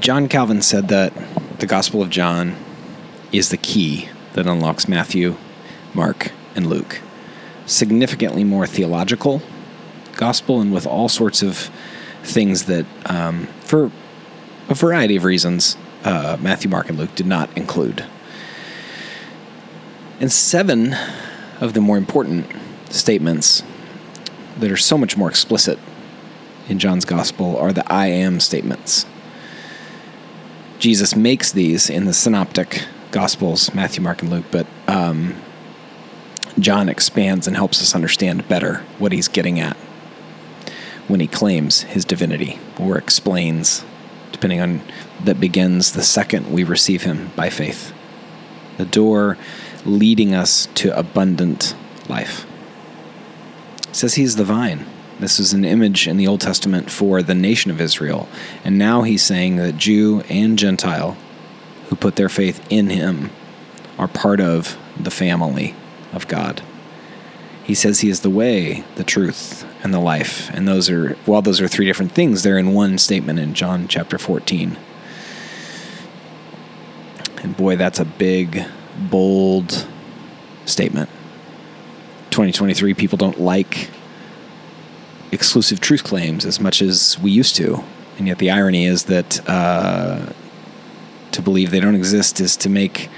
John Calvin said that the Gospel of John is the key that unlocks Matthew, Mark, and Luke. Significantly more theological gospel and with all sorts of things that, um, for a variety of reasons, uh, Matthew, Mark, and Luke did not include. And seven of the more important statements that are so much more explicit in John's gospel are the I am statements. Jesus makes these in the synoptic gospels, Matthew, Mark, and Luke, but um, John expands and helps us understand better what he's getting at when he claims his divinity or explains, depending on that begins the second we receive him by faith. The door leading us to abundant life. It says he's the vine. This is an image in the Old Testament for the nation of Israel. And now he's saying that Jew and Gentile who put their faith in him are part of the family of God. He says he is the way, the truth, and the life. And those are, while those are three different things, they're in one statement in John chapter 14. And boy, that's a big, bold statement. 2023, people don't like exclusive truth claims as much as we used to. And yet, the irony is that uh, to believe they don't exist is to make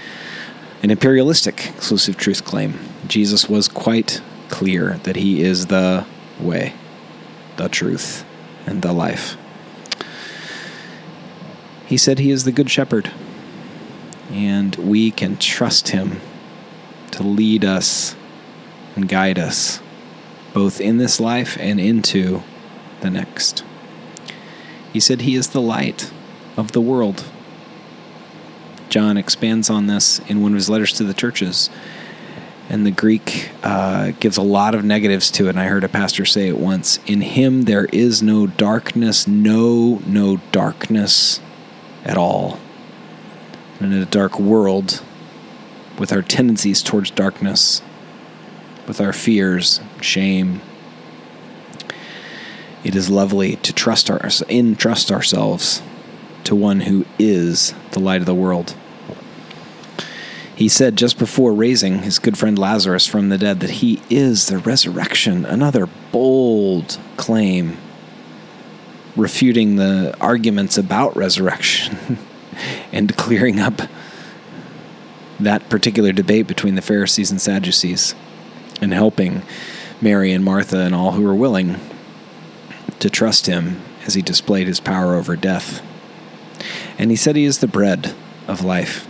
an imperialistic exclusive truth claim. Jesus was quite clear that he is the way, the truth, and the life. He said he is the good shepherd and we can trust Him to lead us and guide us both in this life and into the next. He said He is the light of the world. John expands on this in one of his letters to the churches. And the Greek uh, gives a lot of negatives to it. And I heard a pastor say it once In him there is no darkness, no, no darkness at all and in a dark world, with our tendencies towards darkness, with our fears, shame, it is lovely to trust our, entrust ourselves to one who is the light of the world. He said just before raising his good friend Lazarus from the dead that he is the resurrection, another bold claim refuting the arguments about resurrection. and clearing up that particular debate between the Pharisees and Sadducees and helping Mary and Martha and all who were willing to trust him as he displayed his power over death. And he said he is the bread of life.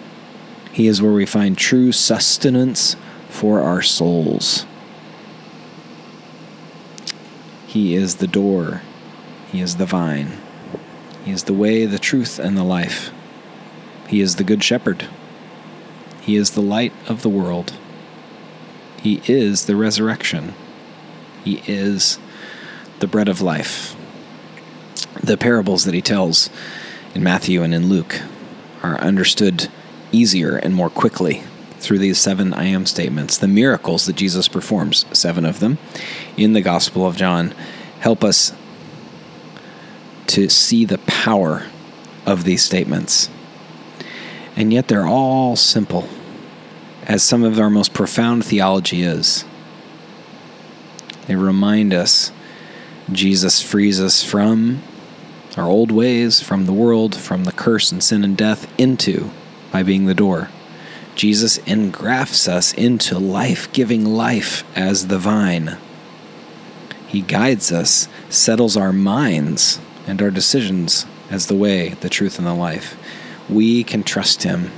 He is where we find true sustenance for our souls. He is the door. He is the vine. He is the way, the truth, and the life. He is the Good Shepherd. He is the light of the world. He is the resurrection. He is the bread of life. The parables that he tells in Matthew and in Luke are understood easier and more quickly through these seven I am statements. The miracles that Jesus performs, seven of them, in the Gospel of John, help us to see the power of these statements and yet they're all simple, as some of our most profound theology is. They remind us Jesus frees us from our old ways, from the world, from the curse and sin and death, into by being the door. Jesus engrafts us into life giving life as the vine. He guides us, settles our minds and our decisions as the way, the truth, and the life we can trust him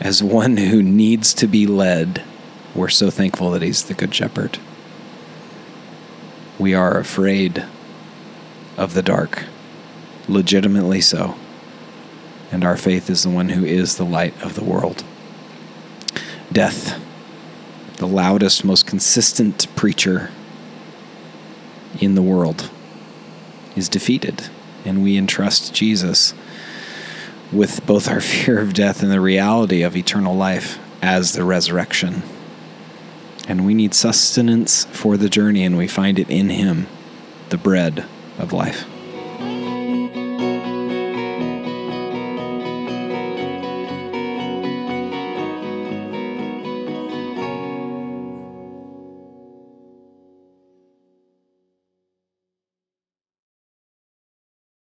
as one who needs to be led. We're so thankful that he's the Good Shepherd. We are afraid of the dark, legitimately so. And our faith is the one who is the light of the world. Death, the loudest, most consistent preacher in the world, is defeated, and we entrust Jesus with both our fear of death and the reality of eternal life as the resurrection. And we need sustenance for the journey, and we find it in Him, the bread of life.